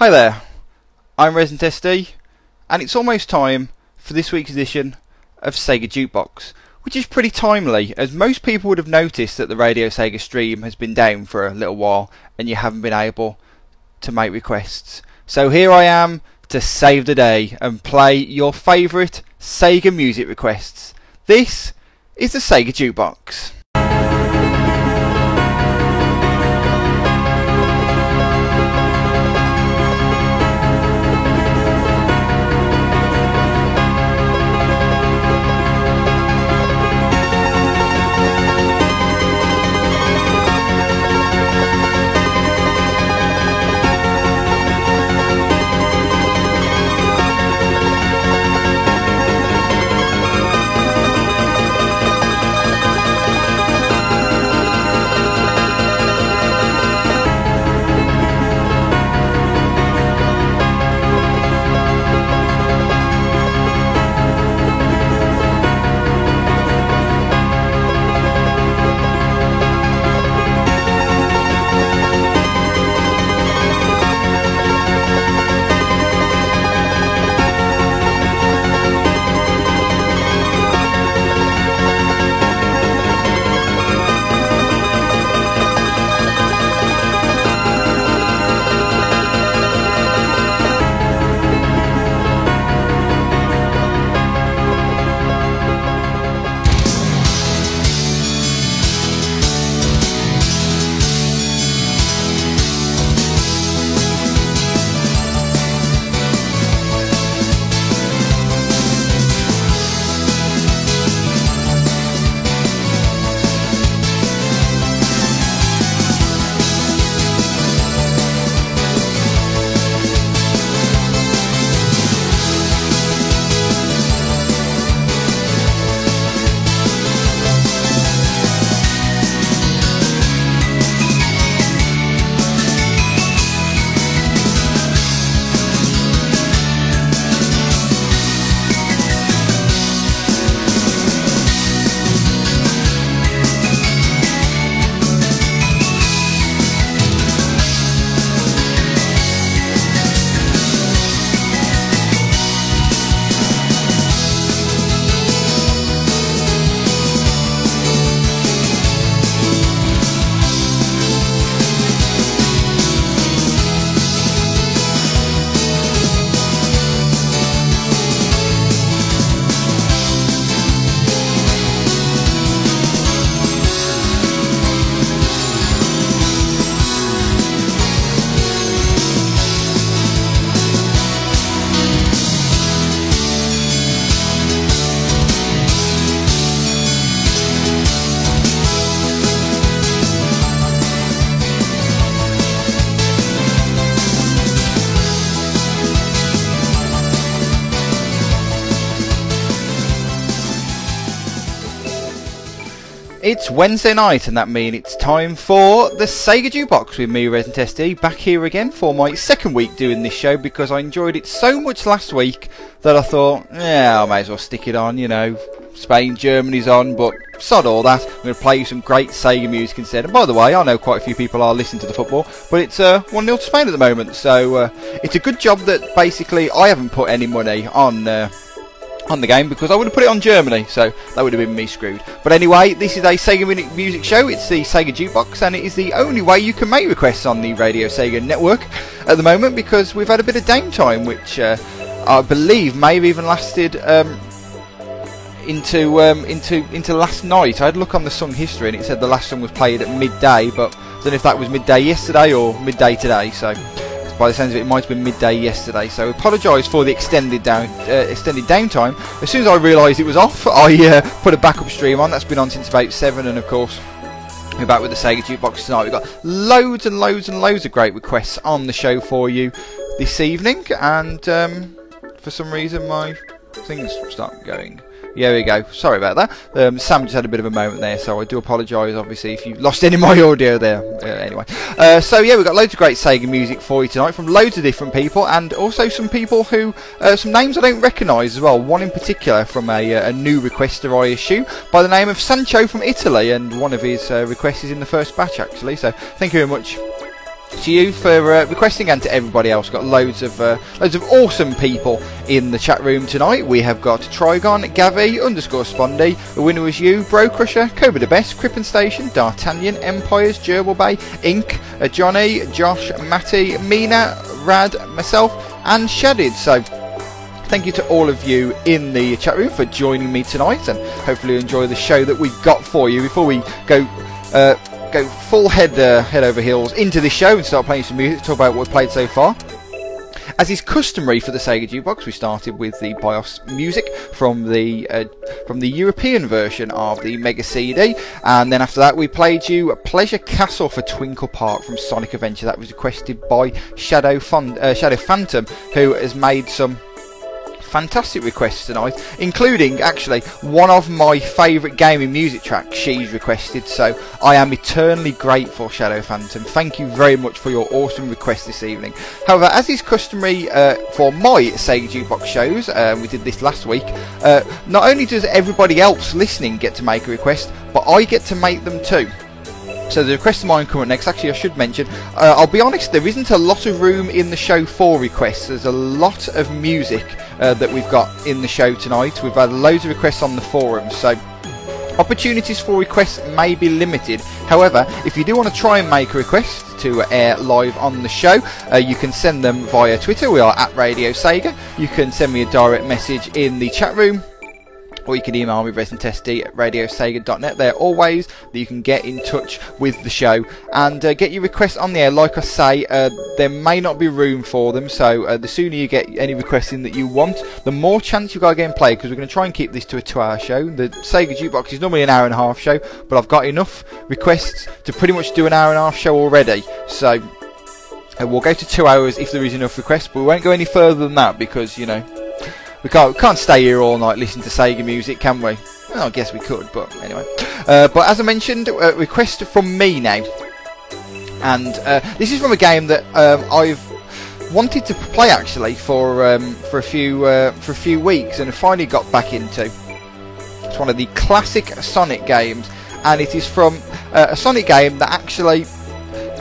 Hi there, I'm Resident SD, and it's almost time for this week's edition of Sega Jukebox, which is pretty timely, as most people would have noticed that the Radio Sega stream has been down for a little while and you haven't been able to make requests. So here I am to save the day and play your favourite Sega music requests. This is the Sega Jukebox. Wednesday night, and that means it's time for the Sega Jukebox with me, Resident SD, back here again for my second week doing this show because I enjoyed it so much last week that I thought, yeah, I may as well stick it on, you know. Spain, Germany's on, but sod all that. I'm going to play you some great Sega music instead. And by the way, I know quite a few people are listening to the football, but it's uh, 1 0 to Spain at the moment, so uh, it's a good job that basically I haven't put any money on. Uh, on the game because I would have put it on Germany, so that would have been me screwed. But anyway, this is a Sega Music Show. It's the Sega Jukebox, and it is the only way you can make requests on the Radio Sega network at the moment because we've had a bit of downtime, which uh, I believe may have even lasted. Um, into um, into into last night. I had a look on the song history and it said the last song was played at midday, but I don't know if that was midday yesterday or midday today. So by the sounds of it, it might have been midday yesterday. So apologise for the extended down uh, extended downtime. As soon as I realised it was off, I uh, put a backup stream on. That's been on since about seven, and of course. We're back with the Sega Jukebox tonight. We've got loads and loads and loads of great requests on the show for you this evening, and um, for some reason my things start going yeah, we go. Sorry about that. Um, Sam just had a bit of a moment there, so I do apologise, obviously, if you lost any of my audio there. Uh, anyway, uh, so yeah, we've got loads of great Sega music for you tonight from loads of different people, and also some people who, uh, some names I don't recognise as well. One in particular from a, uh, a, new requester, I assume, by the name of Sancho from Italy, and one of his uh, requests is in the first batch, actually. So thank you very much to you for uh, requesting and to everybody else. Got loads of uh, loads of awesome people in the chat room tonight. We have got Trigon, Gavi, underscore Spondy, the winner was you, Bro Crusher, Cobra the Best, Crippen Station, D'Artagnan, Empires, Gerbil Bay, Ink, uh, Johnny, Josh, Matty, Mina, Rad, myself, and Shadid. So thank you to all of you in the chat room for joining me tonight and hopefully enjoy the show that we've got for you before we go uh, go full head uh, head over heels into this show and start playing some music, talk about what we've played so far. As is customary for the Sega Jukebox, we started with the BIOS music from the uh, from the European version of the Mega CD, and then after that we played you Pleasure Castle for Twinkle Park from Sonic Adventure. That was requested by Shadow, uh, Shadow Phantom, who has made some fantastic requests tonight, including actually one of my favourite gaming music tracks she's requested. So I am eternally grateful, Shadow Phantom. Thank you very much for your awesome request this evening. However, as is customary uh, for my Sega Jukebox shows, um, we did this last week. Uh, not only does everybody else listening get to make a request, but I get to make them too. So the request of mine coming next. Actually, I should mention. Uh, I'll be honest. There isn't a lot of room in the show for requests. There's a lot of music uh, that we've got in the show tonight. We've had loads of requests on the forums, so opportunities for requests may be limited. However, if you do want to try and make a request to air live on the show, uh, you can send them via Twitter. We are at Radio Sega. You can send me a direct message in the chat room or you can email me residentsd at radiosega.net. There are that you can get in touch with the show and uh, get your requests on the air. Like I say, uh, there may not be room for them, so uh, the sooner you get any requests in that you want, the more chance you've got of getting play because we're going to try and keep this to a two hour show. The Sega Jukebox is normally an hour and a half show, but I've got enough requests to pretty much do an hour and a half show already. So uh, we'll go to two hours if there is enough requests, but we won't go any further than that because, you know, we can't, we can't stay here all night listening to Sega music, can we? Well, I guess we could, but anyway. Uh, but as I mentioned, a request from me now. And uh, this is from a game that um, I've wanted to play actually for um, for a few uh, for a few weeks, and finally got back into. It's one of the classic Sonic games, and it is from uh, a Sonic game that actually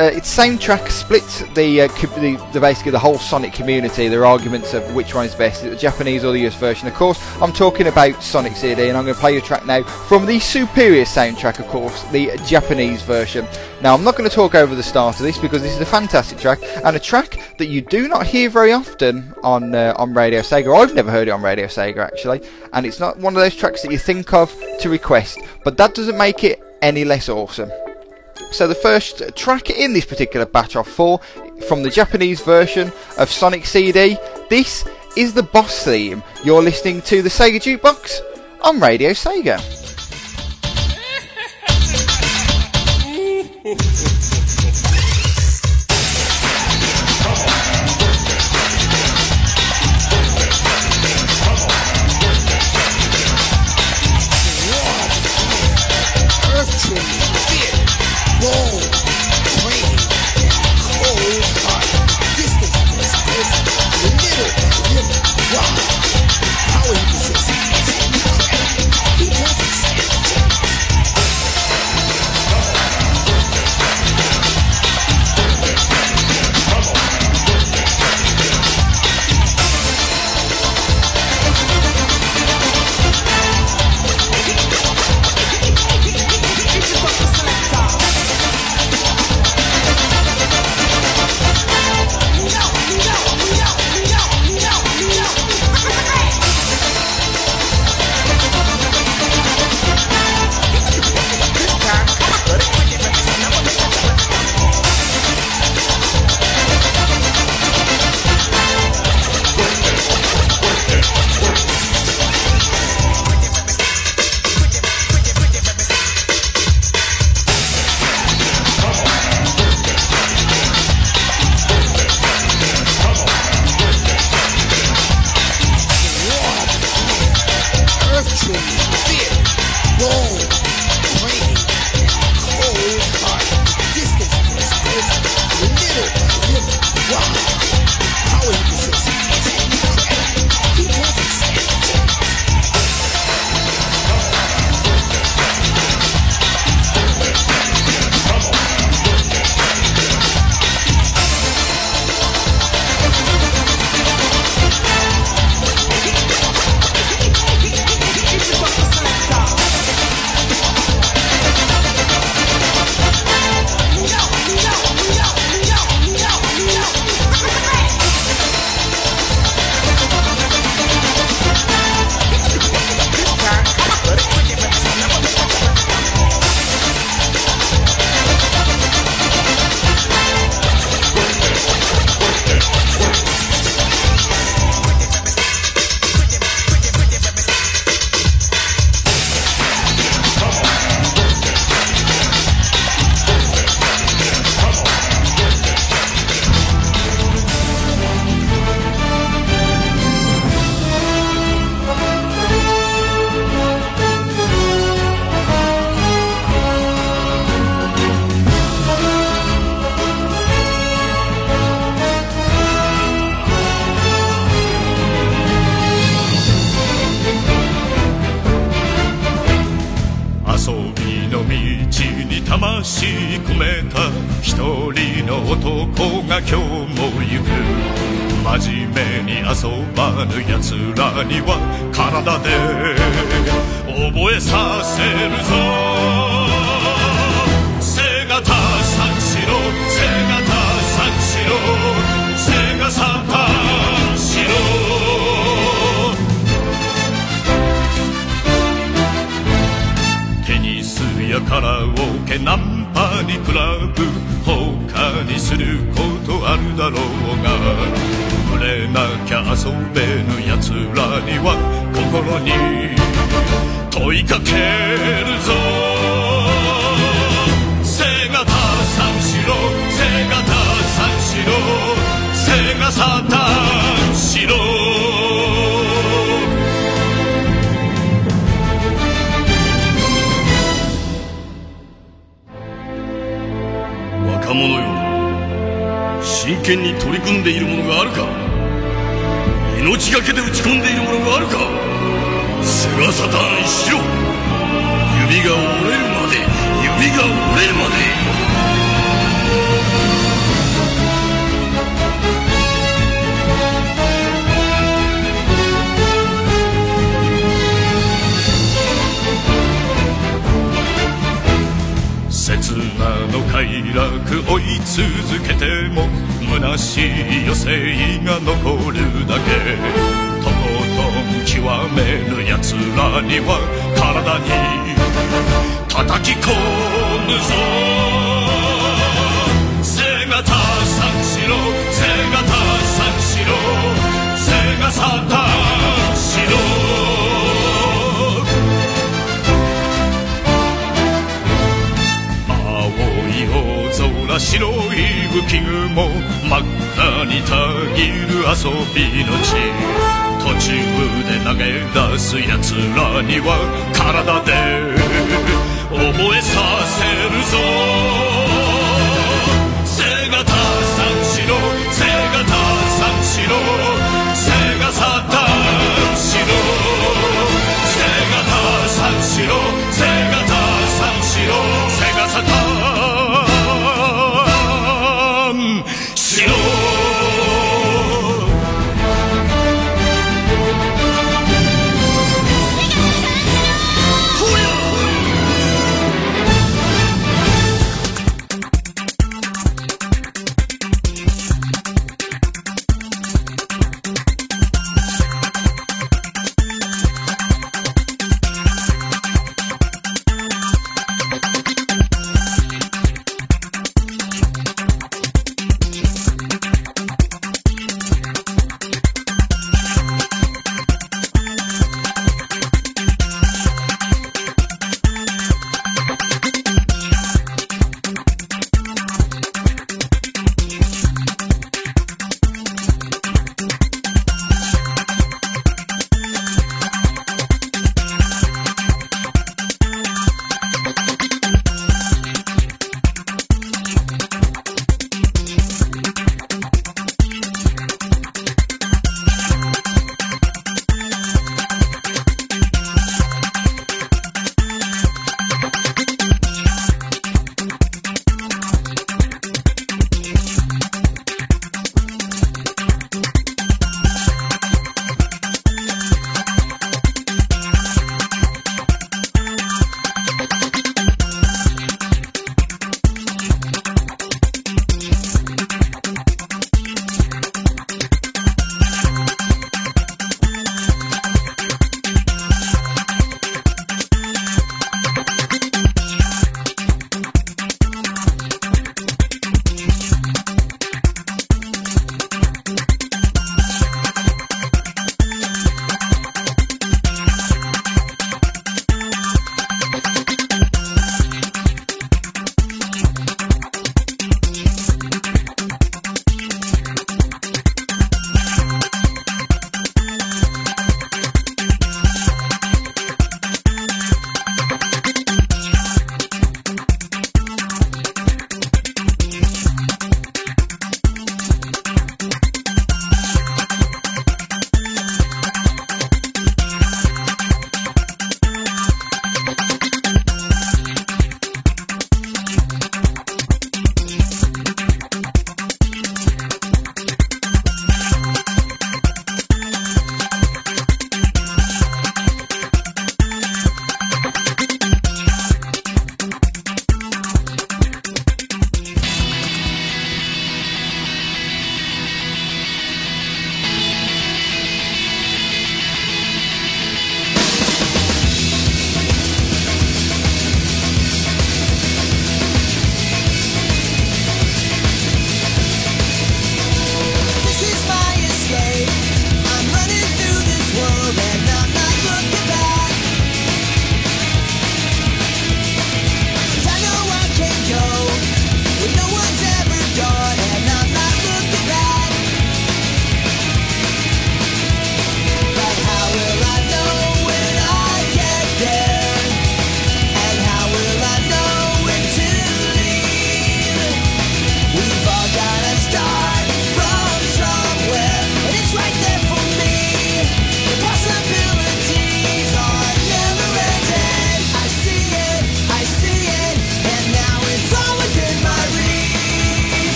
uh, it's same track split the, uh, the, the, basically the whole Sonic community. There are arguments of which one is best, the Japanese or the US version. Of course, I'm talking about Sonic CD, and I'm going to play you a track now from the superior soundtrack, of course, the Japanese version. Now, I'm not going to talk over the start of this because this is a fantastic track and a track that you do not hear very often on uh, on Radio Sega. I've never heard it on Radio Sega actually, and it's not one of those tracks that you think of to request, but that doesn't make it any less awesome. So the first track in this particular batch of four from the Japanese version of Sonic CD, this is the boss theme. You're listening to the Sega Jukebox on Radio Sega. も真っ赤にたぎる遊びの地。途中で投げ出す奴らには体で覚えさせるぞ。背がた三四郎背がた三四郎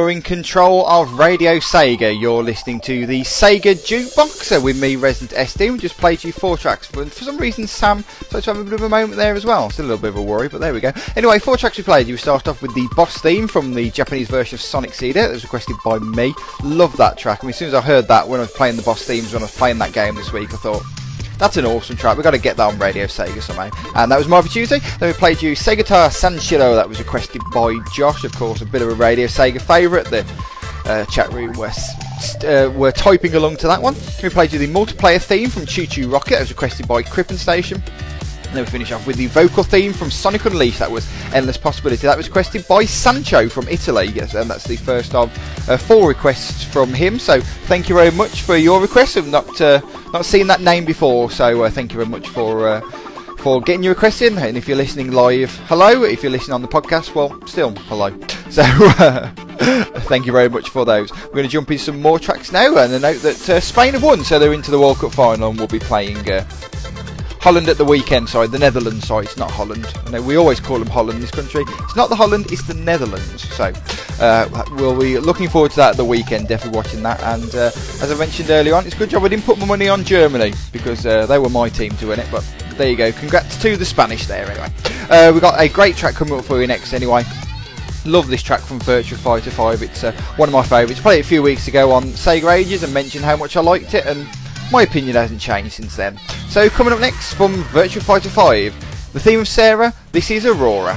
You're in control of Radio Sega. You're listening to the Sega Jukeboxer uh, with me, Resident SD. We just played you four tracks, but for some reason, Sam started to have a bit of a moment there as well. It's a little bit of a worry, but there we go. Anyway, four tracks we played. You start off with the boss theme from the Japanese version of Sonic CD. That was requested by me. Love that track. I mean, as soon as I heard that when I was playing the boss themes, when I was playing that game this week, I thought, that's an awesome track. We've got to get that on Radio Sega somehow. And that was Marvel Tuesday. Then we played you Segata Sanshiro. That was requested by Josh, of course, a bit of a Radio Sega favourite. The uh, chat room were, uh, were typing along to that one. We played you the multiplayer theme from Chu Chu Rocket, as requested by Crippen Station. And then we finish off with the vocal theme from Sonic Unleashed. That was Endless Possibility. That was requested by Sancho from Italy. Yes, and that's the first of uh, four requests from him. So thank you very much for your request. I've not uh, not seen that name before, so uh, thank you very much for uh, for getting your request in. And if you're listening live, hello. If you're listening on the podcast, well, still hello. So uh, thank you very much for those. We're going to jump into some more tracks now, and a note that uh, Spain have won, so they're into the World Cup final, and we'll be playing. Holland at the weekend, sorry, the Netherlands, sorry, it's not Holland. I know we always call them Holland in this country. It's not the Holland, it's the Netherlands. So uh, we'll be looking forward to that at the weekend, definitely watching that. And uh, as I mentioned earlier on, it's a good job I didn't put my money on Germany because uh, they were my team to win it. But there you go, congrats to the Spanish there anyway. Uh, we've got a great track coming up for you next anyway. Love this track from Virtua Fighter 5. It's uh, one of my favourites. Played it a few weeks ago on Sega Ages and mentioned how much I liked it, and my opinion hasn't changed since then. So coming up next from Virtua Fighter 5, the theme of Sarah, this is Aurora.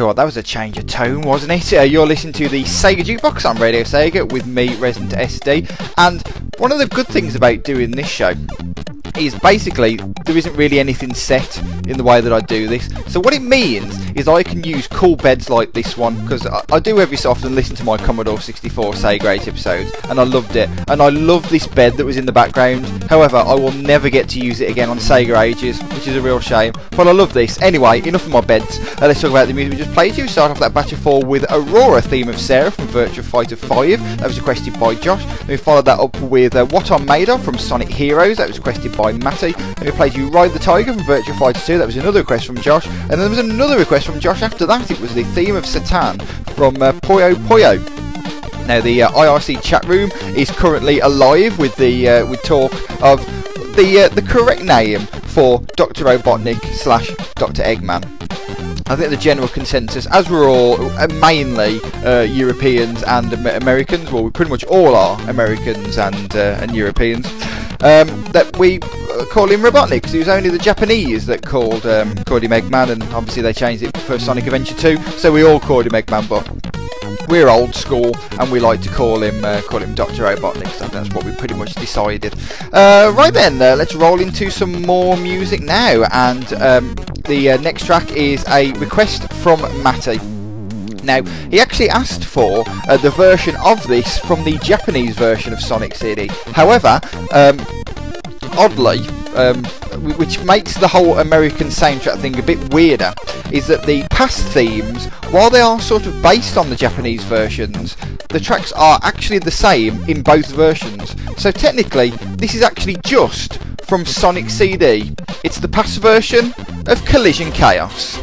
Tell you what, that was a change of tone, wasn't it? Uh, you're listening to the Sega Jukebox on Radio Sega with me, Resident SD, and one of the good things about doing this show is basically there isn't really anything set in the way that I do this. So what it means is I can use cool beds like this one because I, I, do every so often listen to my Commodore 64 Sega Ages episodes and I loved it and I love this bed that was in the background. However, I will never get to use it again on Sega Ages, which is a real shame. But I love this. Anyway, enough of my beds. Uh, let's talk about the music we just played you. Start off that batch of four with Aurora theme of Sarah from Virtua Fighter 5. That was requested by Josh. And we followed that up with uh, What I'm Made Of from Sonic Heroes. That was requested by Matty. And we played you Ride the Tiger from Virtua Fighter 2. That was another request from Josh. And then there was another request from Josh after that. It was the theme of Satan from uh, Puyo Puyo. Now the uh, IRC chat room is currently alive with the uh, with talk of the uh, the correct name for Dr. Robotnik slash Dr. Eggman. I think the general consensus, as we're all uh, mainly uh, Europeans and Americans, well, we pretty much all are Americans and uh, and Europeans, um, that we uh, call him Robotnik because it was only the Japanese that called um, called him Eggman, and obviously they changed it for Sonic Adventure 2, so we all called him Eggman, but we're old school and we like to call him uh, call him Dr. Robotnik. So that's what we pretty much decided. Uh, right then, uh, let's roll into some more music now. And um, the uh, next track is a request from Matty. Now, he actually asked for uh, the version of this from the Japanese version of Sonic CD. However, um, oddly, um, which makes the whole American soundtrack thing a bit weirder, is that the past themes, while they are sort of based on the Japanese versions, the tracks are actually the same in both versions. So technically, this is actually just from Sonic CD. It's the past version of Collision Chaos.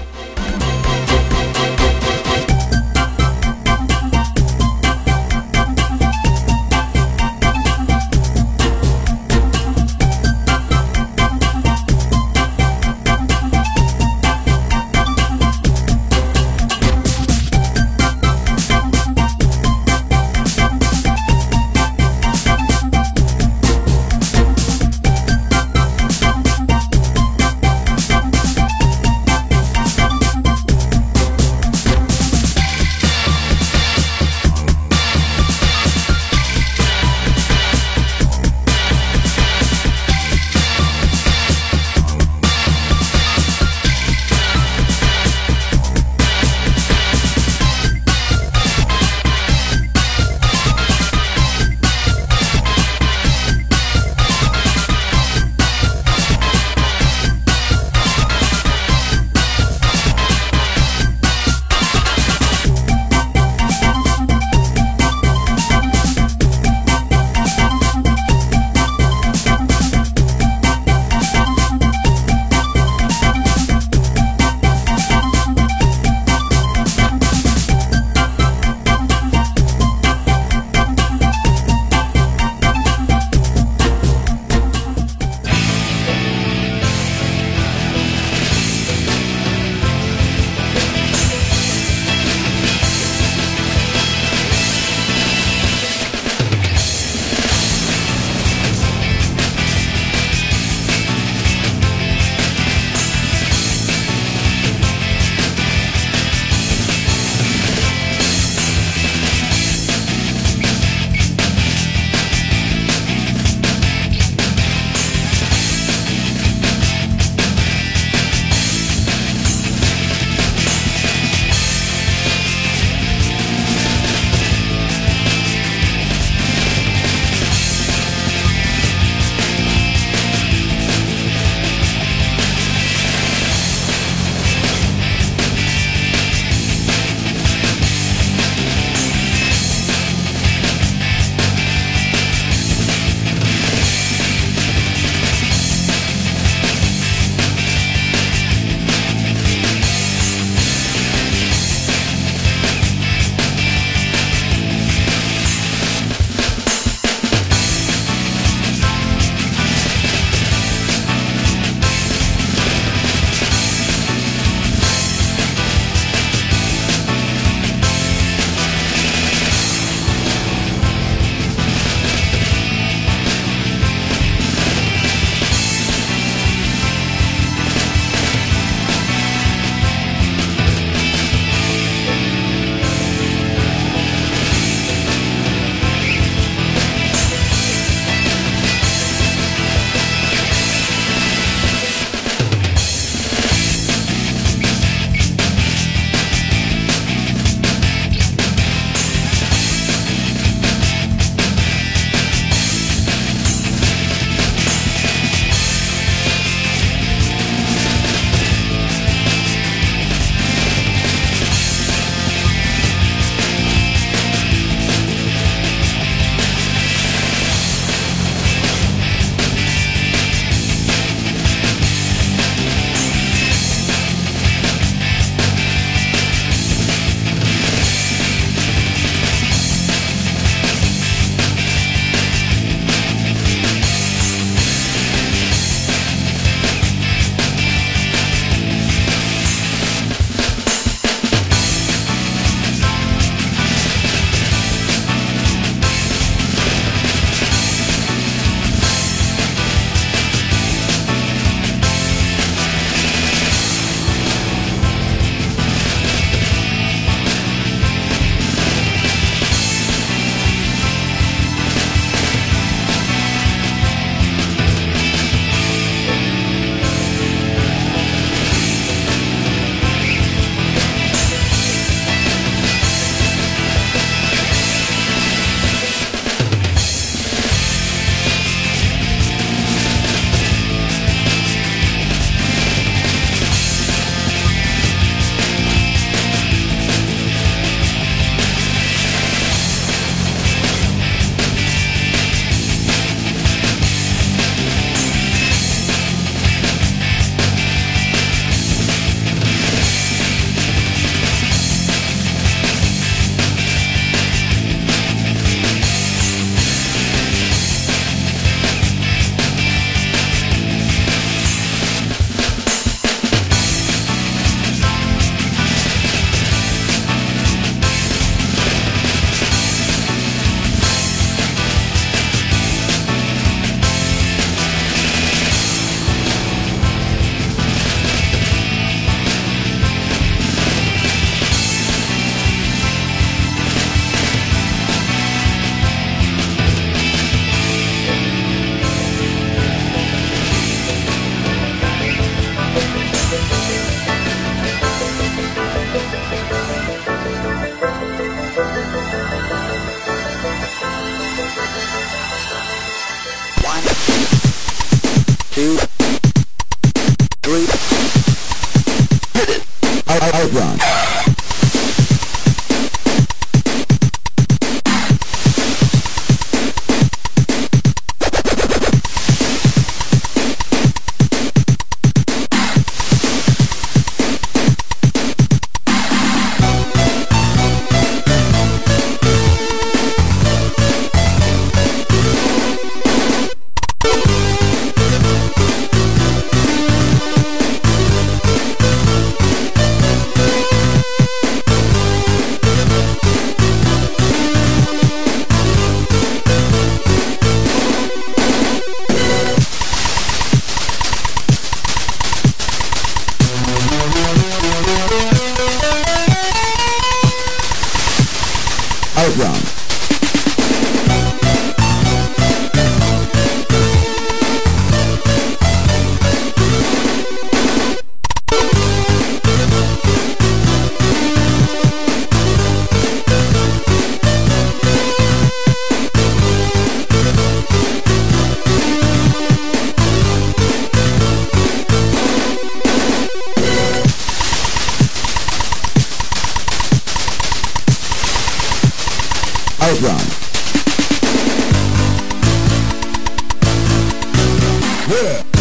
Yeah.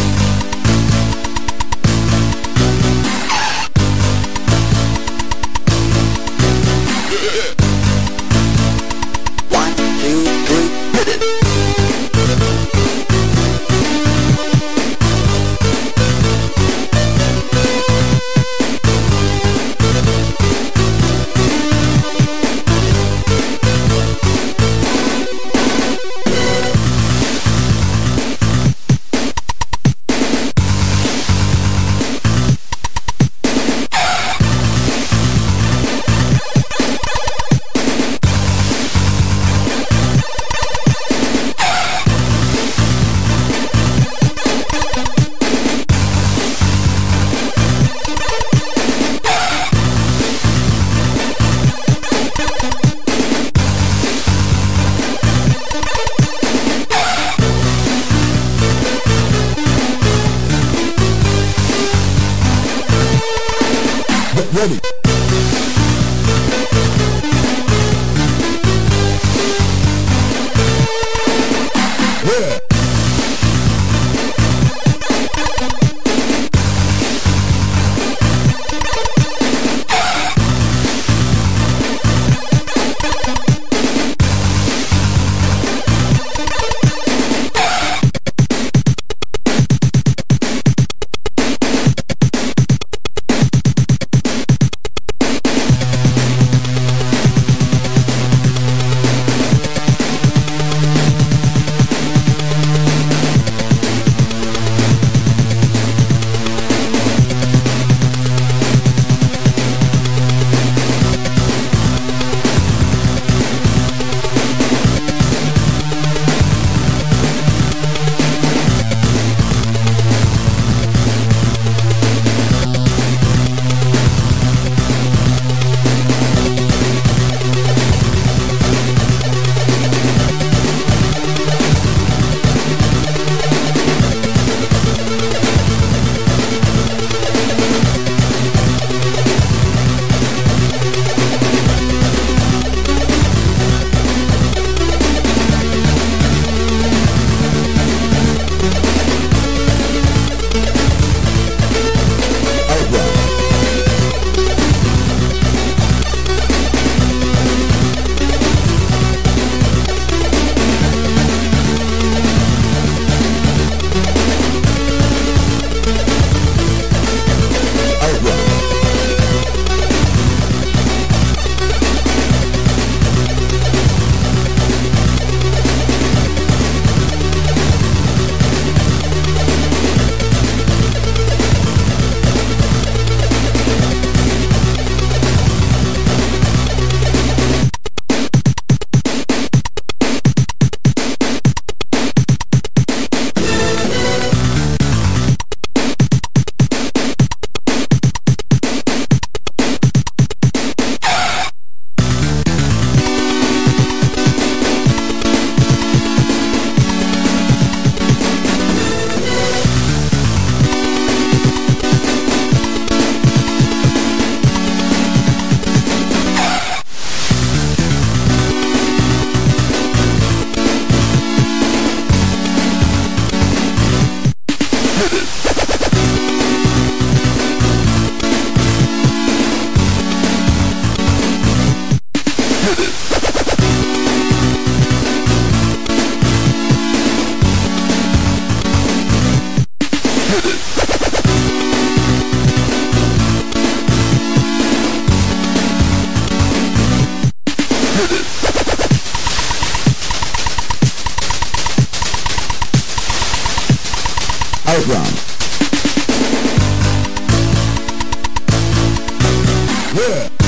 Yeah.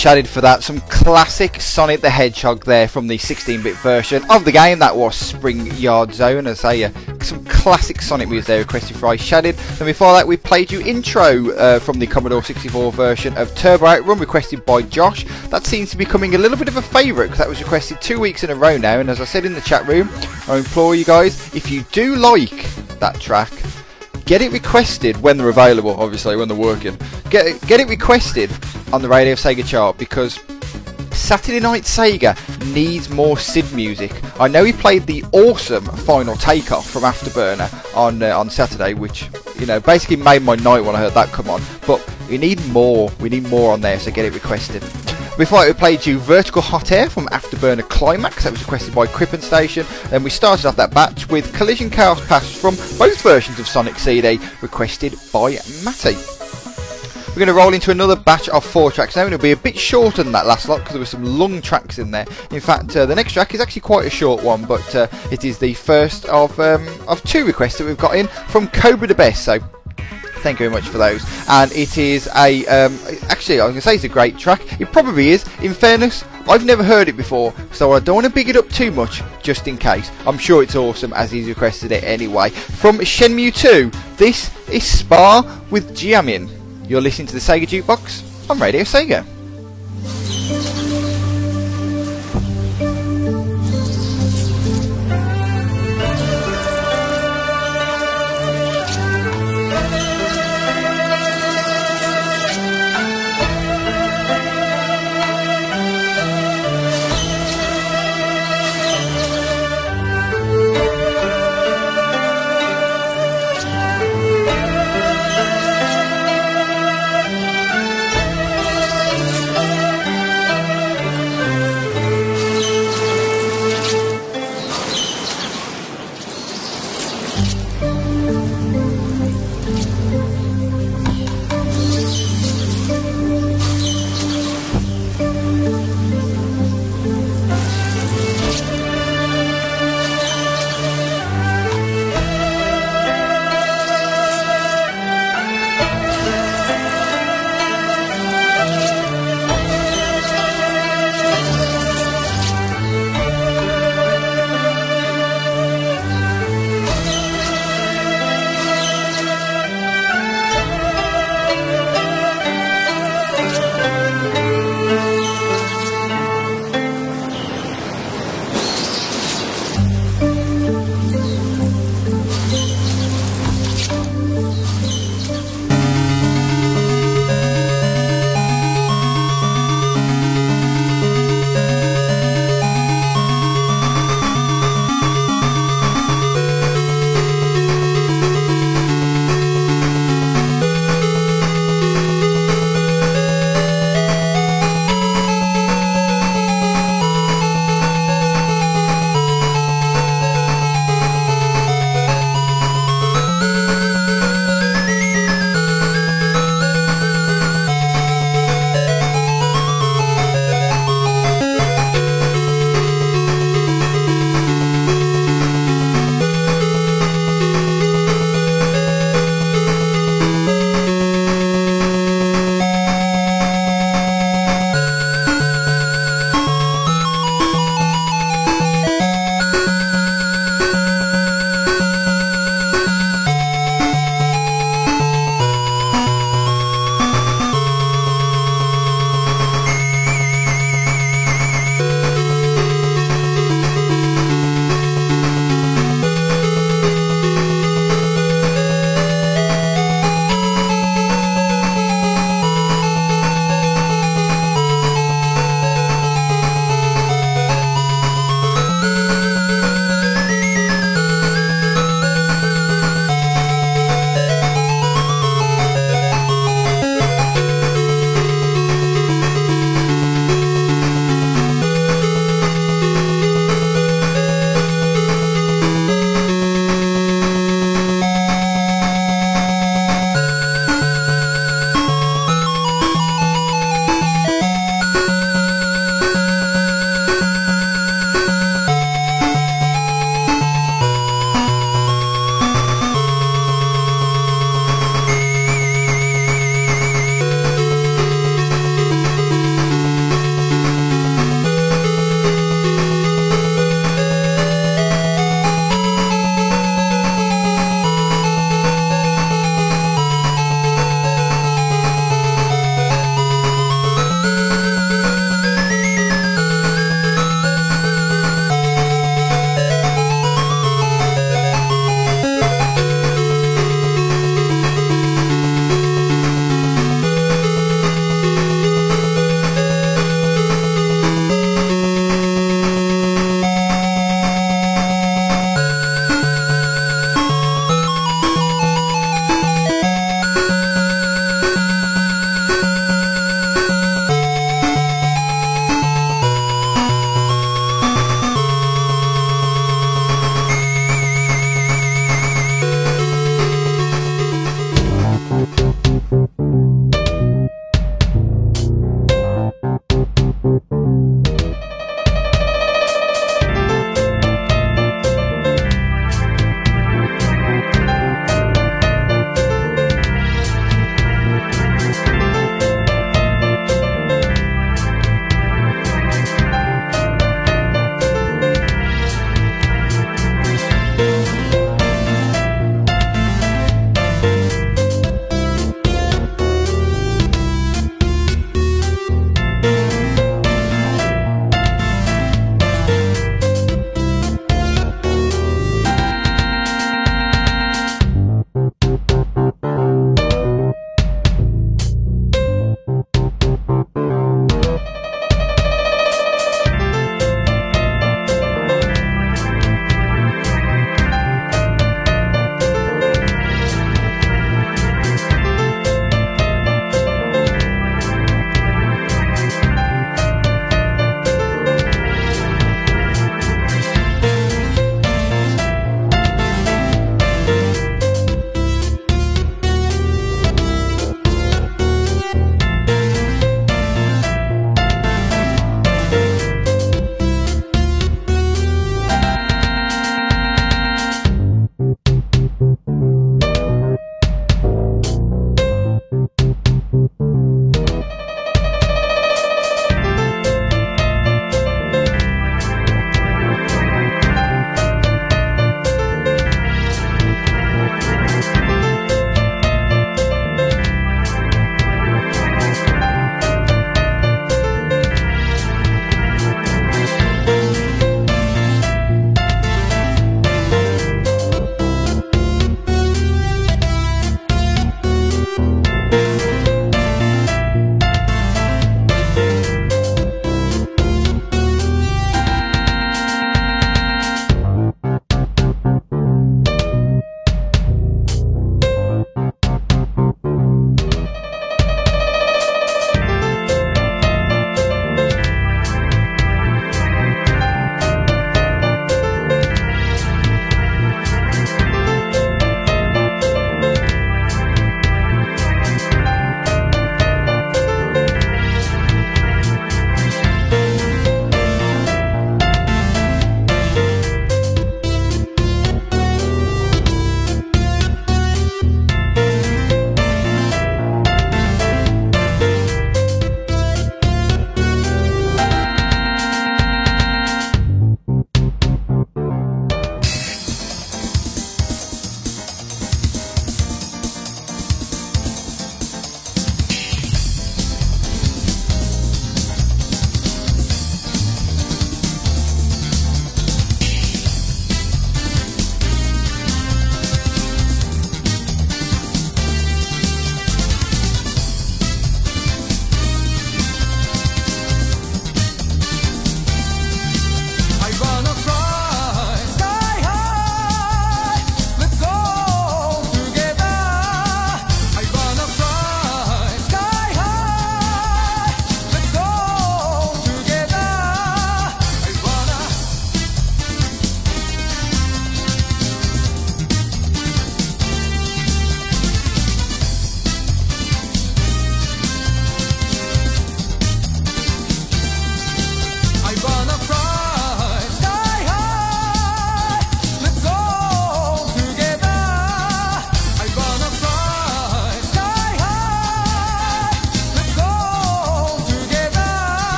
Shadid for that. Some classic Sonic the Hedgehog there from the 16-bit version of the game. That was Spring Yard Zone. As I say, uh, some classic Sonic music there requested by Shadid. And before that, we played you intro uh, from the Commodore 64 version of Turbo Outrun, requested by Josh. That seems to be becoming a little bit of a favourite because that was requested two weeks in a row now. And as I said in the chat room, I implore you guys, if you do like that track, get it requested when they're available. Obviously, when they're working, get get it requested on the Radio Sega chart because Saturday Night Sega needs more Sid music. I know he played the awesome Final Takeoff from After Burner on uh, on Saturday, which you know basically made my night when I heard that come on. But we need more. We need more on there, so get it requested. Before we played you Vertical Hot Air from After Burner Climax, that was requested by Crippen Station. Then we started off that batch with Collision Chaos Past from both versions of Sonic CD, requested by Matty. We're going to roll into another batch of four tracks now, and it'll be a bit shorter than that last lot because there were some long tracks in there. In fact, uh, the next track is actually quite a short one, but uh, it is the first of um, of two requests that we've got in from Cobra the Best. So Thank you very much for those. And it is a, um, actually, I was going to say it's a great track. It probably is. In fairness, I've never heard it before, so I don't want to big it up too much, just in case. I'm sure it's awesome, as he's requested it anyway. From Shenmue 2, this is Spa with Jiamin. You're listening to the Sega Jukebox on Radio Sega.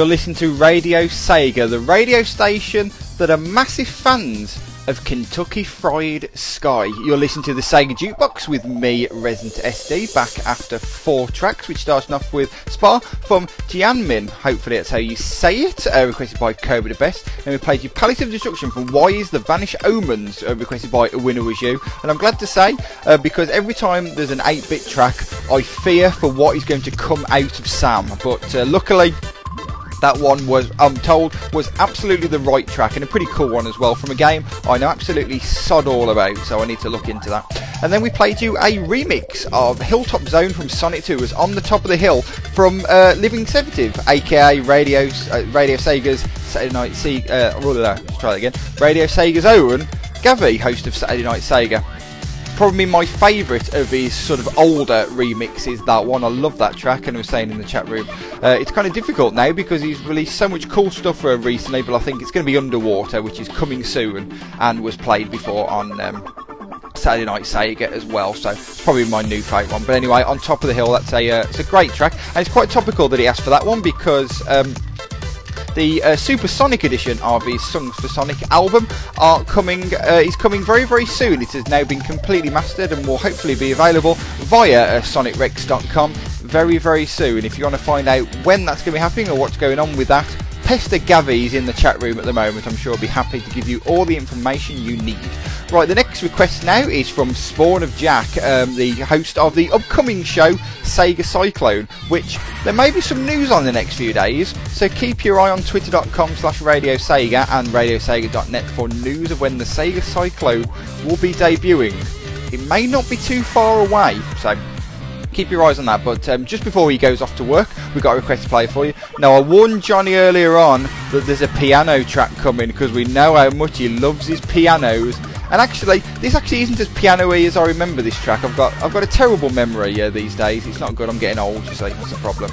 You're listening to Radio Sega, the radio station that are massive fans of Kentucky Fried Sky. You're listening to the Sega Jukebox with me, ResidentSD, back after four tracks, which starting off with Spa from Jianmin. Hopefully that's how you say it, uh, requested by Cobra the Best. And we played you Palace of Destruction from Y's the Vanish Omens, uh, requested by A Winner Was You. And I'm glad to say, uh, because every time there's an 8-bit track, I fear for what is going to come out of Sam. But uh, luckily, that one was, I'm told, was absolutely the right track and a pretty cool one as well from a game I know absolutely sod all about, so I need to look into that. And then we played you a remix of Hilltop Zone from Sonic 2 was on the top of the hill from uh, Living Sedative, aka Radio uh, Radio Sega's Saturday Night Se- uh, let's try that again. Radio Sega's own Gavi, host of Saturday Night Sega probably my favourite of his sort of older remixes. That one, I love that track, and I was saying in the chat room, uh, it's kind of difficult now because he's released so much cool stuff uh, recently. But I think it's going to be Underwater, which is coming soon and was played before on. Um, Saturday Night Sega as well, so it's probably my new favourite one. But anyway, on top of the hill, that's a uh, it's a great track, and it's quite topical that he asked for that one because um, the uh, Supersonic edition of his Songs for Sonic album are coming. Uh, is coming very very soon. It has now been completely mastered and will hopefully be available via uh, SonicRex.com very very soon. If you want to find out when that's going to be happening or what's going on with that. Pester Gavi's in the chat room at the moment. I'm sure he'll be happy to give you all the information you need. Right, the next request now is from Spawn of Jack, um, the host of the upcoming show Sega Cyclone, which there may be some news on the next few days. So keep your eye on twitter.com slash Radio Sega and radiosega.net for news of when the Sega Cyclone will be debuting. It may not be too far away, so keep your eyes on that. But um, just before he goes off to work, we've got a request to play for you. Now, I warned Johnny earlier on that there's a piano track coming because we know how much he loves his pianos. And actually, this actually isn't as piano-y as I remember this track. I've got I've got a terrible memory uh, these days. It's not good. I'm getting old, you see. That's the problem.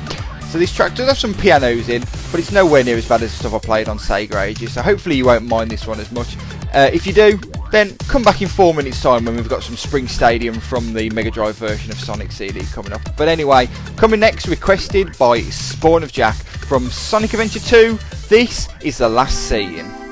So this track does have some pianos in, but it's nowhere near as bad as the stuff I played on Sega ages. So hopefully you won't mind this one as much. Uh, if you do, then come back in four minutes' time when we've got some Spring Stadium from the Mega Drive version of Sonic 3D coming up. But anyway, coming next, requested by Spawn of Jack from Sonic Adventure 2. This is the last scene.「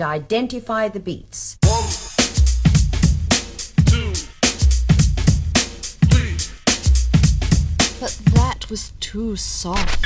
and identify the beats. But that was too soft.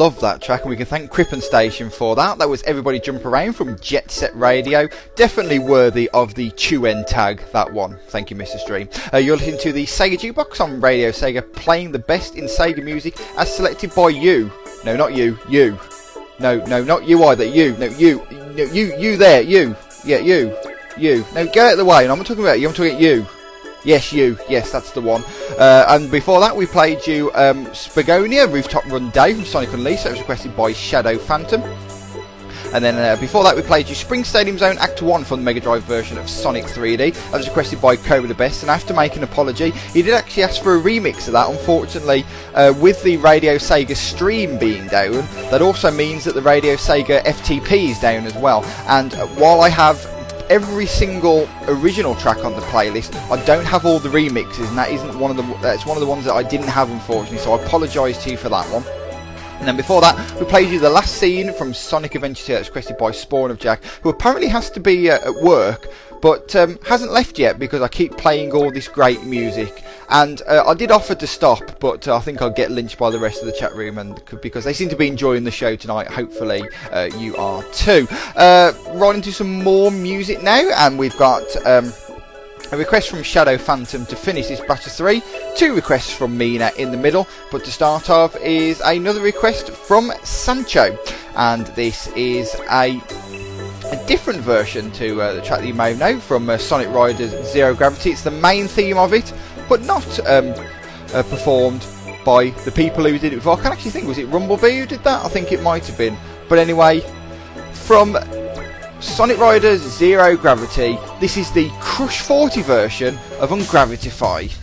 Love that track, and we can thank Crippen Station for that. That was Everybody Jump Around from Jet Set Radio. Definitely worthy of the Chewen tag, that one. Thank you, Mr. Stream. Uh, you're listening to the Sega Jukebox on Radio Sega, playing the best in Sega music as selected by you. No, not you, you. No, no, not you either. You, no, you, no, you, you there, you. Yeah, you, you. No, go out of the way. No, I'm not talking about you. I'm talking about you. Yes, you. Yes, that's the one. Uh, and before that, we played you um, Spagonia, Rooftop Run Day from Sonic Unleashed. That was requested by Shadow Phantom. And then uh, before that, we played you Spring Stadium Zone Act 1 from the Mega Drive version of Sonic 3D. That was requested by Cobra the Best, and to make an apology. He did actually ask for a remix of that. Unfortunately, uh, with the Radio Sega stream being down, that also means that the Radio Sega FTP is down as well. And while I have every single original track on the playlist. I don't have all the remixes, and that isn't one of the. That's one of the ones that I didn't have, unfortunately. So I apologise to you for that one. And then before that, we played you the last scene from Sonic Adventure 2 that's requested by Spawn of Jack, who apparently has to be uh, at work, but um, hasn't left yet because I keep playing all this great music. And uh, I did offer to stop, but uh, I think I'll get lynched by the rest of the chat room, and because they seem to be enjoying the show tonight. Hopefully, uh, you are too. Uh, right into some more music now, and we've got. Um, a request from Shadow Phantom to finish this batch of three. Two requests from Mina in the middle. But to start off is another request from Sancho. And this is a a different version to uh, the track that you may know from uh, Sonic Riders Zero Gravity. It's the main theme of it, but not um, uh, performed by the people who did it before. I can actually think, was it Rumblebee who did that? I think it might have been. But anyway, from Sonic Riders Zero Gravity, this is the Crush 40 version of. Ungravitify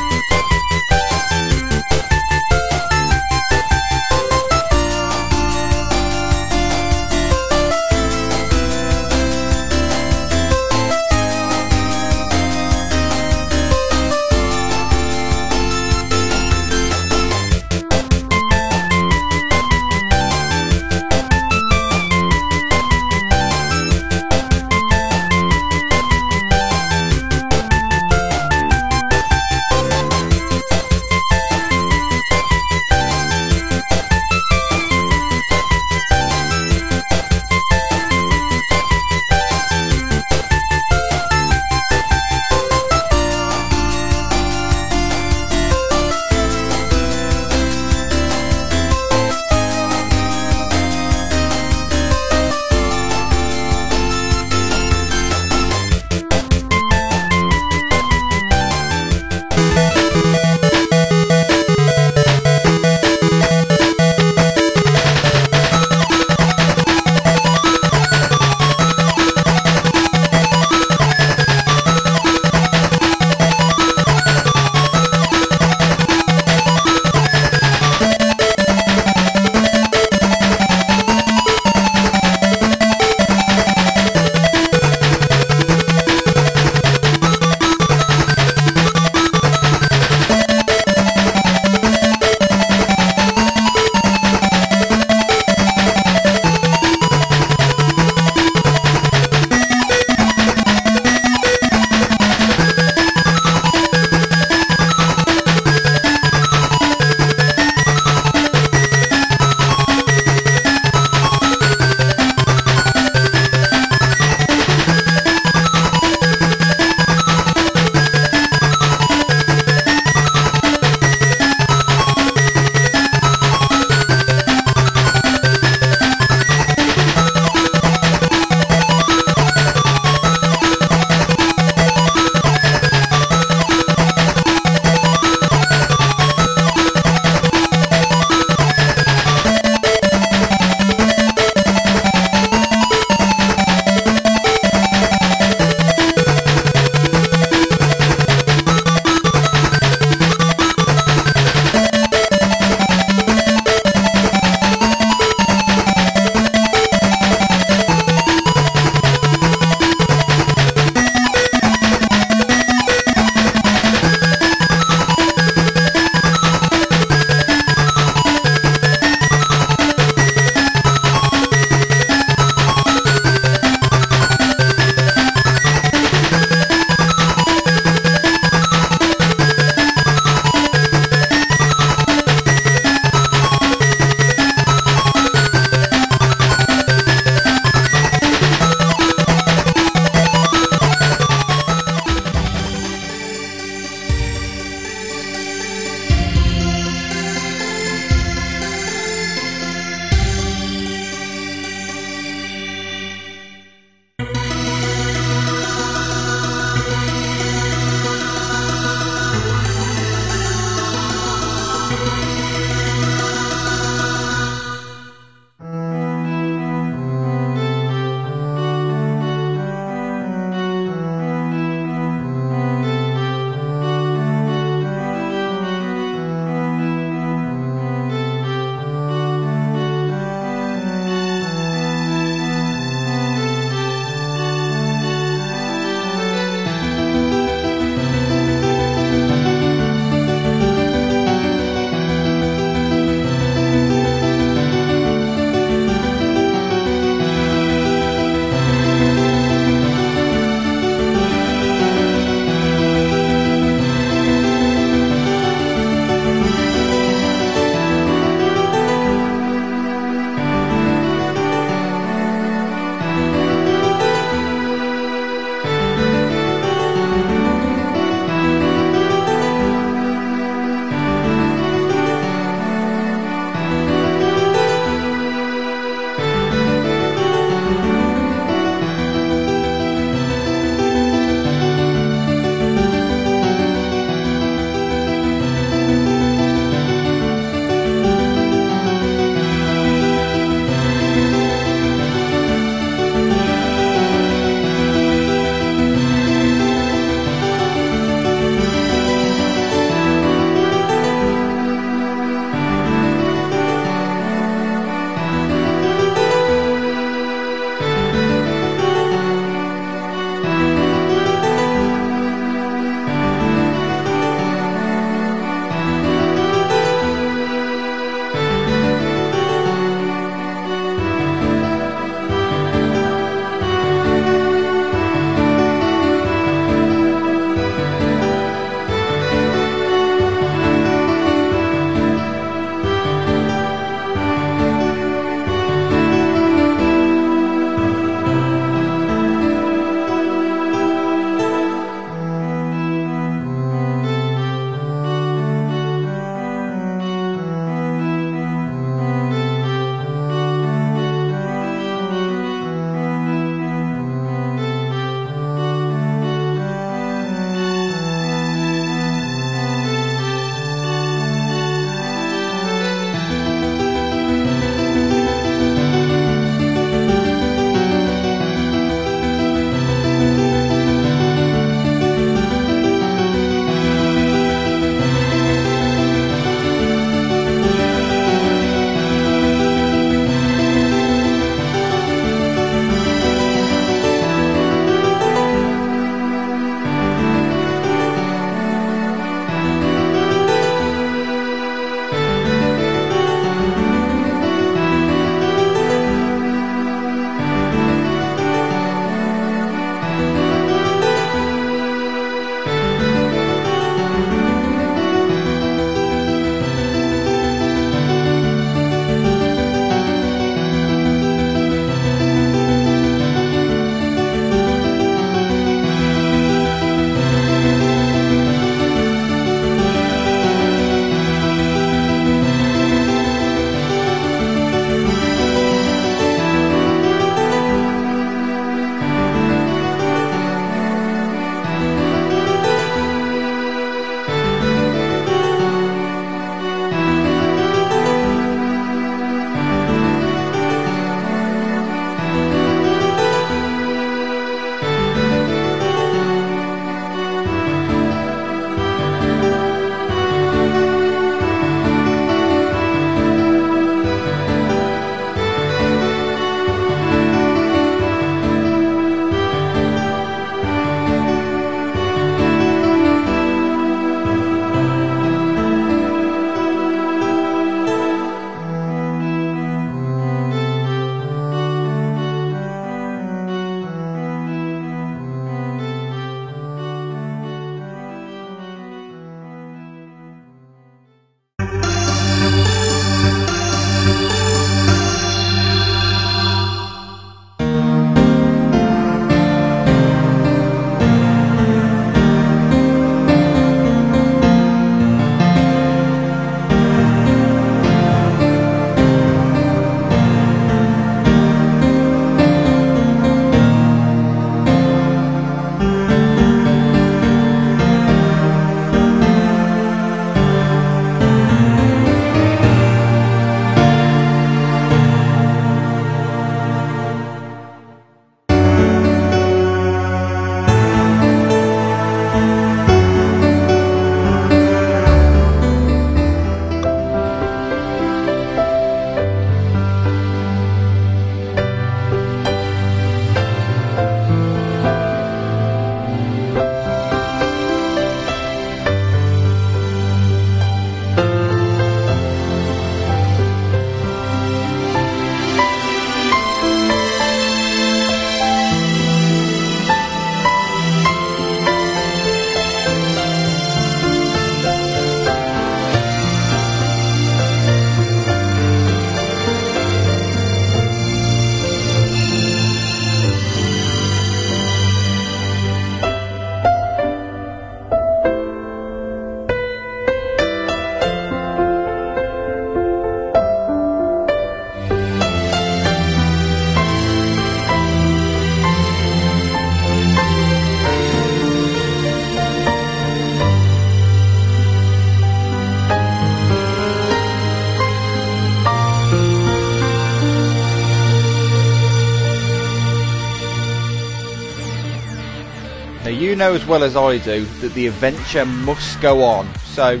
know as well as I do that the adventure must go on. So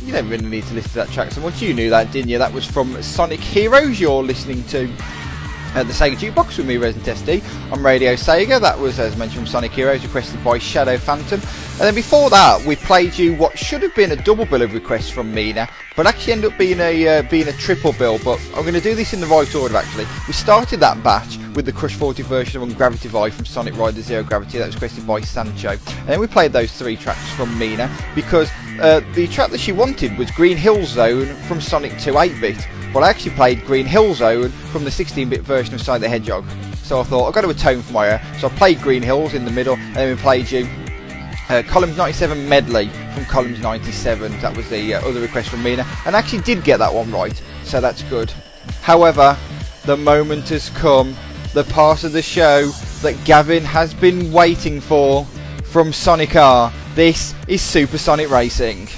you don't really need to listen to that track so much. You knew that, didn't you? That was from Sonic Heroes. You're listening to uh, the Sega Jukebox with me, ResidentSD, on Radio Sega. That was, as mentioned, from Sonic Heroes, requested by Shadow Phantom. And then before that, we played you what should have been a double bill of requests from Mina, but actually ended up being a uh, being a triple bill. But I'm going to do this in the right order. Actually, we started that batch with the Crush 40 version of Gravity Vibe from Sonic Riders Zero Gravity. That was requested by Sancho. And then we played those three tracks from Mina because uh, the track that she wanted was Green Hill Zone from Sonic 2 8-bit. Well, I actually played Green Hill Zone from the 16-bit version of Sonic the Hedgehog. So I thought I've got to atone for my error. So I played Green Hills in the middle, and then we played you uh, Columns 97 medley from Columns 97. That was the uh, other request from Mina, and I actually did get that one right, so that's good. However, the moment has come, the part of the show that Gavin has been waiting for from Sonic R. This is Supersonic Racing.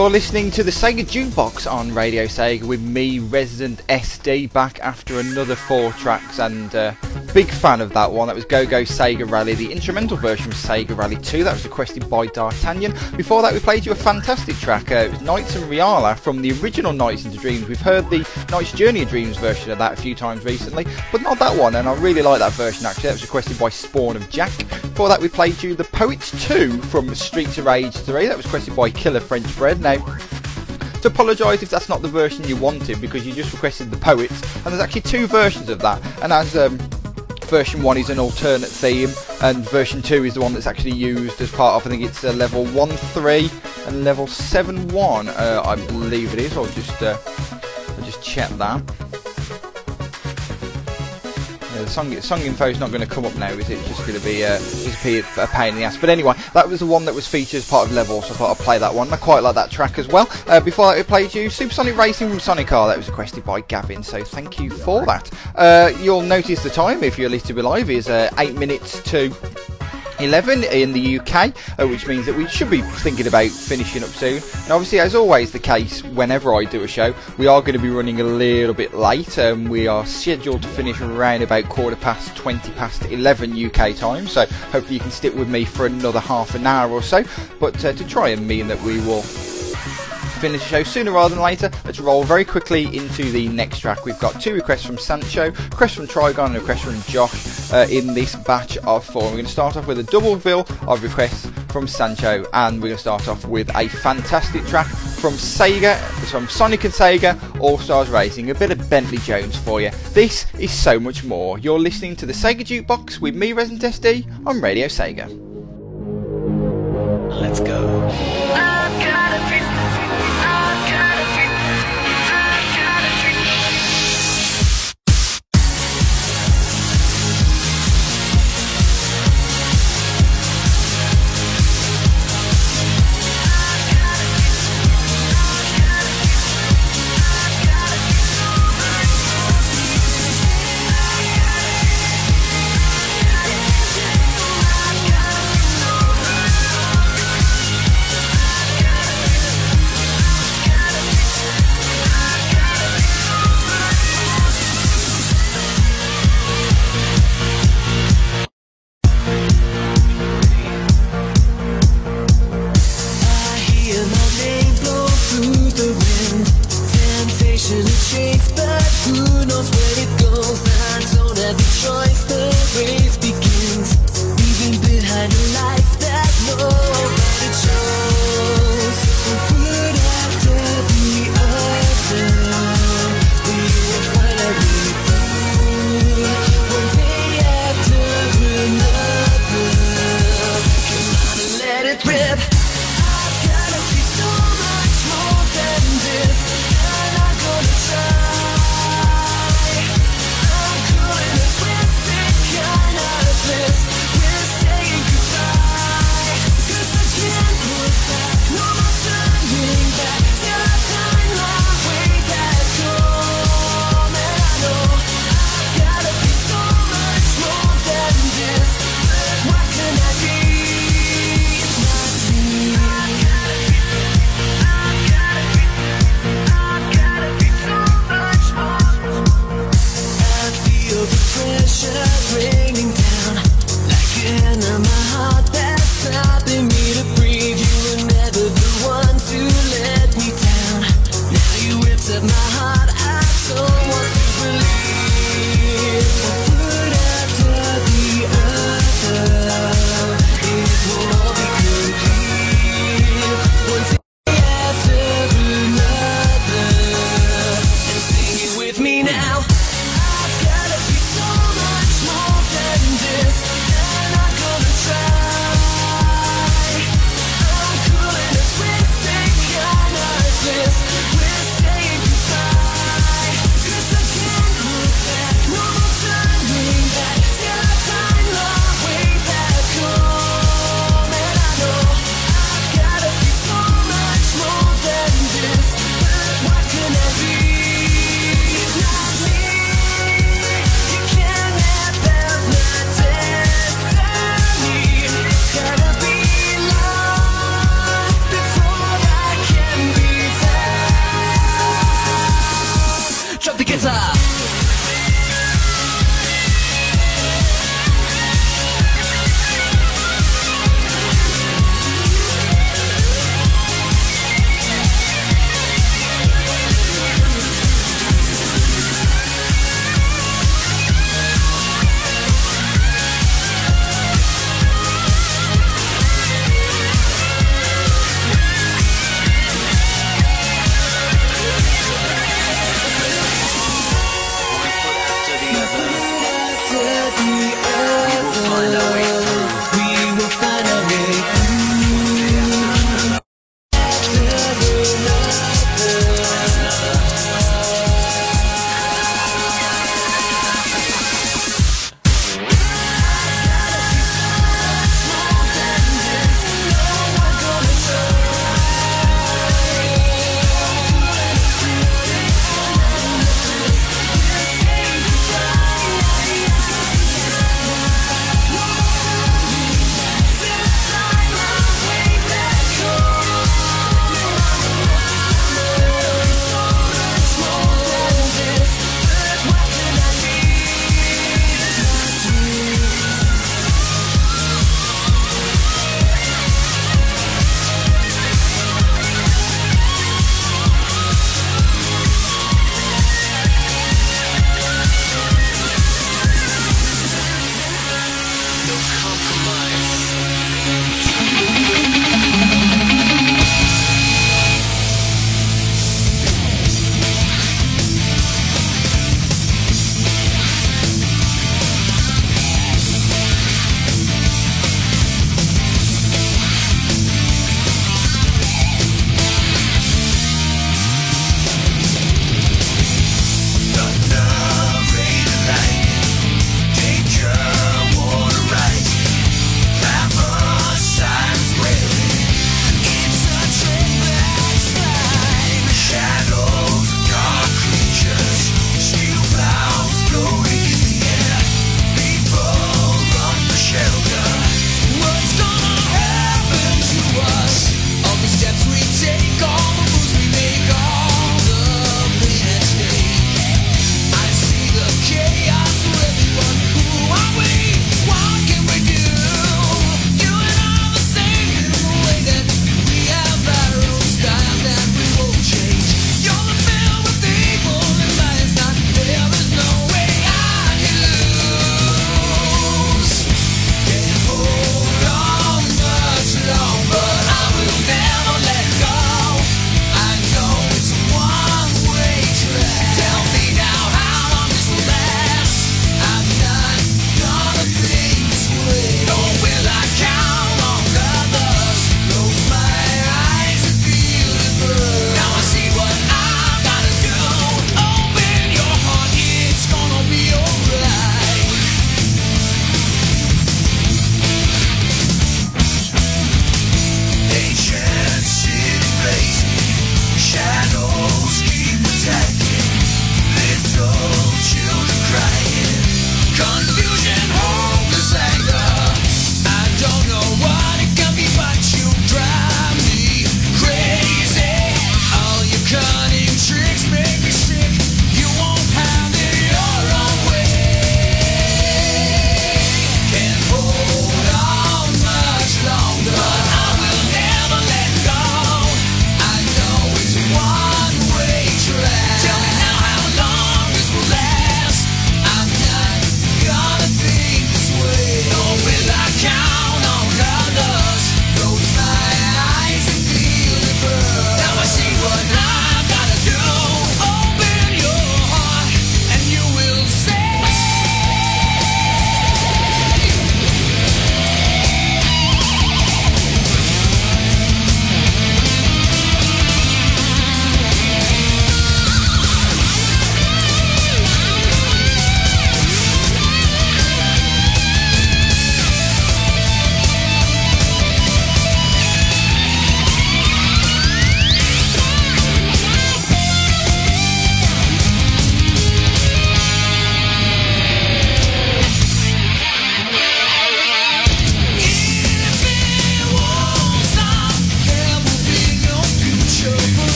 You're listening to the Sega Jukebox on Radio Sega with me, ResidentSD, back after another four tracks and uh, big fan of that one. That was Go Go Sega Rally, the instrumental version of Sega Rally 2. That was requested by D'Artagnan. Before that, we played you a fantastic track. Uh, it was Nights and Reala from the original Nights into Dreams. We've heard the Nights Journey of Dreams version of that a few times recently, but not that one, and I really like that version actually. That was requested by Spawn of Jack. Before that, we played you the Poets 2 from Streets of Rage 3. That was requested by Killer French Bread. Now, to apologise if that's not the version you wanted because you just requested the poets and there's actually two versions of that and as um, version 1 is an alternate theme and version 2 is the one that's actually used as part of I think it's uh, level 1 3 and level 7 1 uh, I believe it is I'll just uh, just check that uh, the song, song info is not going to come up now, is it? It's just going to be uh, just a pain in the ass. But anyway, that was the one that was featured as part of Level, so I thought I'd play that one. I quite like that track as well. Uh, before we played you Supersonic Racing from Sonic R. That was requested by Gavin, so thank you for that. Uh, you'll notice the time, if you're be live, is uh, 8 minutes to 11 in the UK, uh, which means that we should be thinking about finishing up soon. And obviously, as always the case, whenever I do a show, we are going to be running a little bit late. Um, we are scheduled to finish around about quarter past 20 past 11 UK time, so hopefully you can stick with me for another half an hour or so. But uh, to try and mean that we will finish the show sooner rather than later. Let's roll very quickly into the next track. We've got two requests from Sancho, request from Trigon, and a request from Josh uh, in this batch of four. We're going to start off with a double bill of requests from Sancho, and we're going to start off with a fantastic track from Sega, from Sonic and Sega All Stars Racing, a bit of Bentley Jones for you. This is so much more. You're listening to the Sega Jukebox with me, ResidentSD, on Radio Sega.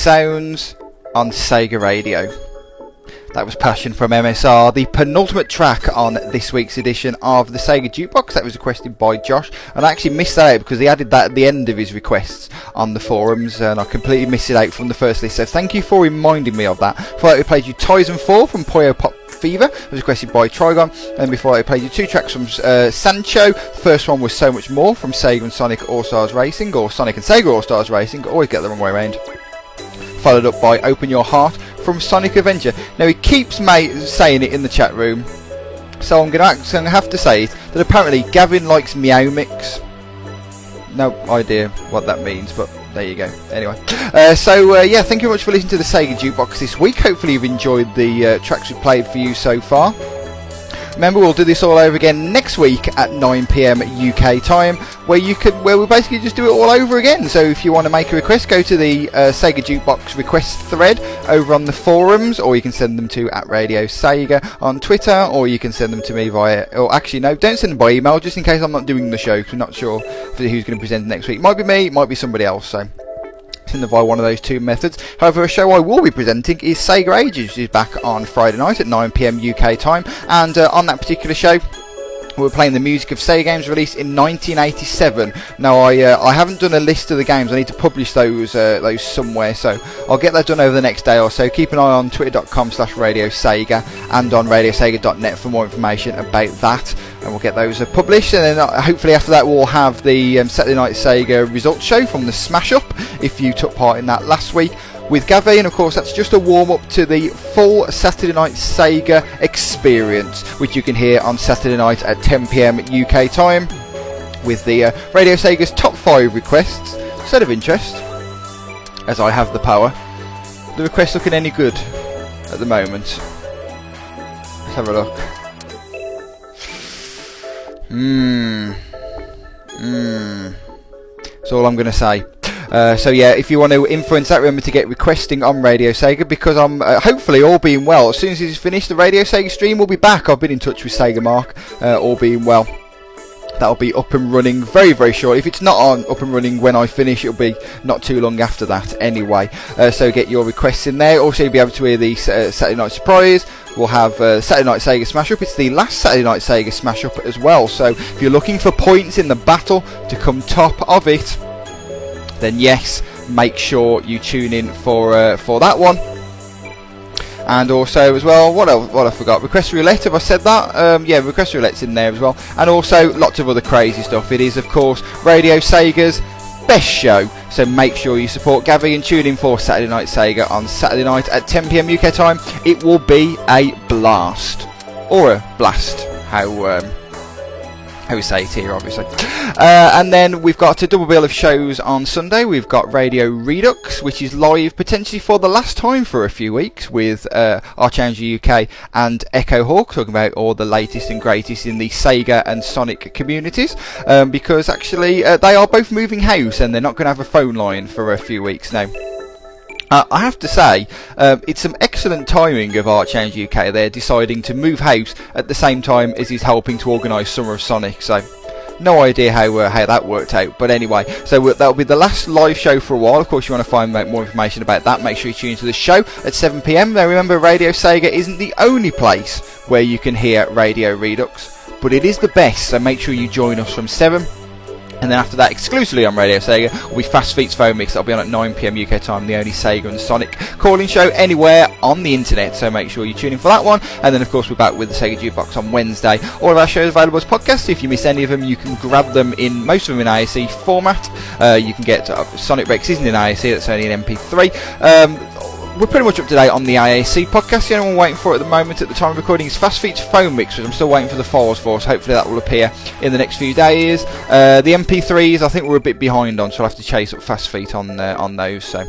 Sounds on Sega Radio. That was Passion from MSR, the penultimate track on this week's edition of the Sega Jukebox. That was requested by Josh, and I actually missed that out because he added that at the end of his requests on the forums, and I completely missed it out from the first list. So thank you for reminding me of that. Before that, we played you Tyson 4 from Puyo Pop Fever, it was requested by Trigon, and before I played you two tracks from uh, Sancho. The first one was So Much More from Sega and Sonic All Stars Racing, or Sonic and Sega All Stars Racing, always get the wrong way around followed up by Open Your Heart from Sonic Adventure. Now he keeps saying it in the chat room, so I'm going to have to say that apparently Gavin likes Meow Mix. No idea what that means, but there you go. Anyway, uh, so uh, yeah, thank you very much for listening to the Sega Jukebox this week. Hopefully you've enjoyed the uh, tracks we've played for you so far. Remember, we'll do this all over again next week at 9 p.m. UK time, where you could, where we basically just do it all over again. So if you want to make a request, go to the uh, Sega Jukebox request thread over on the forums, or you can send them to at Radio Sega on Twitter, or you can send them to me via. Or actually, no, don't send them by email, just in case I'm not doing the show. Because we're not sure who's going to present next week. It Might be me, it might be somebody else. So send via one of those two methods. However, a show I will be presenting is Sega Ages, which is back on Friday night at 9pm UK time, and uh, on that particular show, we're playing the music of Sega games released in 1987. Now, I uh, I haven't done a list of the games. I need to publish those uh, those somewhere, so I'll get that done over the next day or so. Keep an eye on twitter.com/slash Radio Sega and on RadioSega.net for more information about that. And we'll get those uh, published, and then uh, hopefully after that we'll have the um, Saturday Night Sega results show from the Smash Up. If you took part in that last week, with Gavi, and of course that's just a warm up to the full Saturday Night Sega experience, which you can hear on Saturday night at 10 pm UK time, with the uh, Radio Sega's top five requests. Set of interest, as I have the power. The requests looking any good at the moment? Let's have a look. Mmm. Mmm. That's all I'm going to say. Uh, so yeah, if you want to influence that, remember to get requesting on Radio Sega because I'm uh, hopefully all being well. As soon as it's finished, the Radio Sega stream will be back. I've been in touch with Sega Mark, uh, all being well. That'll be up and running very, very short. If it's not on up and running when I finish, it'll be not too long after that anyway. Uh, so get your requests in there. Also, you'll be able to hear the uh, Saturday Night Surprise. We'll have uh, Saturday Night Sega Smash Up. It's the last Saturday Night Sega Smash Up as well. So if you're looking for points in the battle to come top of it, then yes, make sure you tune in for uh, for that one. And also as well, what else? What I forgot? Request roulette. Have I said that? Um, yeah, request roulette's in there as well. And also lots of other crazy stuff. It is of course Radio Sega's best show. So make sure you support Gavi and tune in for Saturday Night Sega on Saturday night at 10 p.m. UK time. It will be a blast or a blast. How um, it here, obviously. Uh, and then we've got a double bill of shows on Sunday. We've got Radio Redux, which is live potentially for the last time for a few weeks with uh, UK and Echo Hawk, talking about all the latest and greatest in the Sega and Sonic communities. Um, because actually, uh, they are both moving house and they're not going to have a phone line for a few weeks now. Uh, I have to say, um, it's some excellent timing of Archange UK. They're deciding to move house at the same time as he's helping to organise Summer of Sonic. So, no idea how uh, how that worked out. But anyway, so uh, that'll be the last live show for a while. Of course, you want to find out more information about that. Make sure you tune into the show at 7 p.m. Now, remember, Radio Sega isn't the only place where you can hear Radio Redux, but it is the best. So make sure you join us from 7 and then after that, exclusively on Radio Sega, will be Fast Feet's Phone Mix. That'll be on at 9pm UK time, the only Sega and Sonic calling show anywhere on the internet. So make sure you tune in for that one. And then, of course, we're back with the Sega Jukebox on Wednesday. All of our shows available as podcasts. If you miss any of them, you can grab them in most of them in AAC format. Uh, you can get uh, Sonic Rex isn't in AAC, that's only in MP3. Um, we're pretty much up to date on the AAC podcast. The only one waiting for at the moment at the time of recording is Fast Feats Phone Mix, which I'm still waiting for the files for, so hopefully that will appear in the next few days. Uh, the MP3s, I think we're a bit behind on, so I'll have to chase up Fast Feet on uh, on those. So.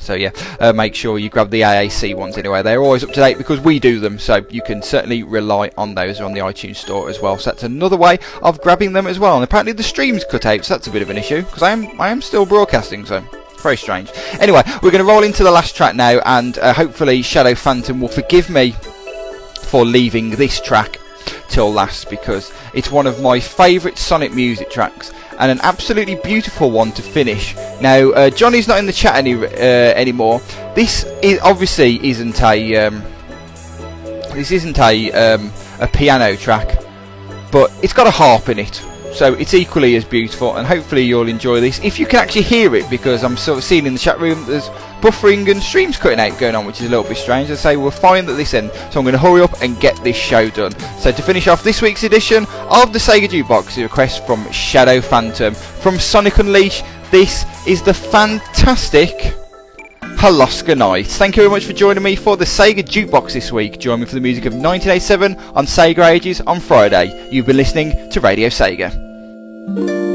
So yeah, uh, make sure you grab the AAC ones anyway. They're always up to date because we do them, so you can certainly rely on those on the iTunes store as well. So that's another way of grabbing them as well. And apparently the streams cut out, so that's a bit of an issue because I am I am still broadcasting, so very strange. Anyway, we're going to roll into the last track now, and uh, hopefully Shadow Phantom will forgive me for leaving this track till last because it's one of my favourite Sonic music tracks, and an absolutely beautiful one to finish. Now, uh, Johnny's not in the chat any uh, anymore. This is obviously isn't a um, this isn't a um, a piano track, but it's got a harp in it. So it's equally as beautiful, and hopefully you'll enjoy this. If you can actually hear it, because I'm sort of seeing in the chat room there's buffering and streams cutting out going on, which is a little bit strange. I say we're fine at this end, so I'm going to hurry up and get this show done. So to finish off this week's edition of the Sega Jukebox, a request from Shadow Phantom from Sonic Unleashed. This is the fantastic Holoska Nights. Thank you very much for joining me for the Sega Jukebox this week. Join me for the music of 1987 on Sega Ages on Friday. You've been listening to Radio Sega.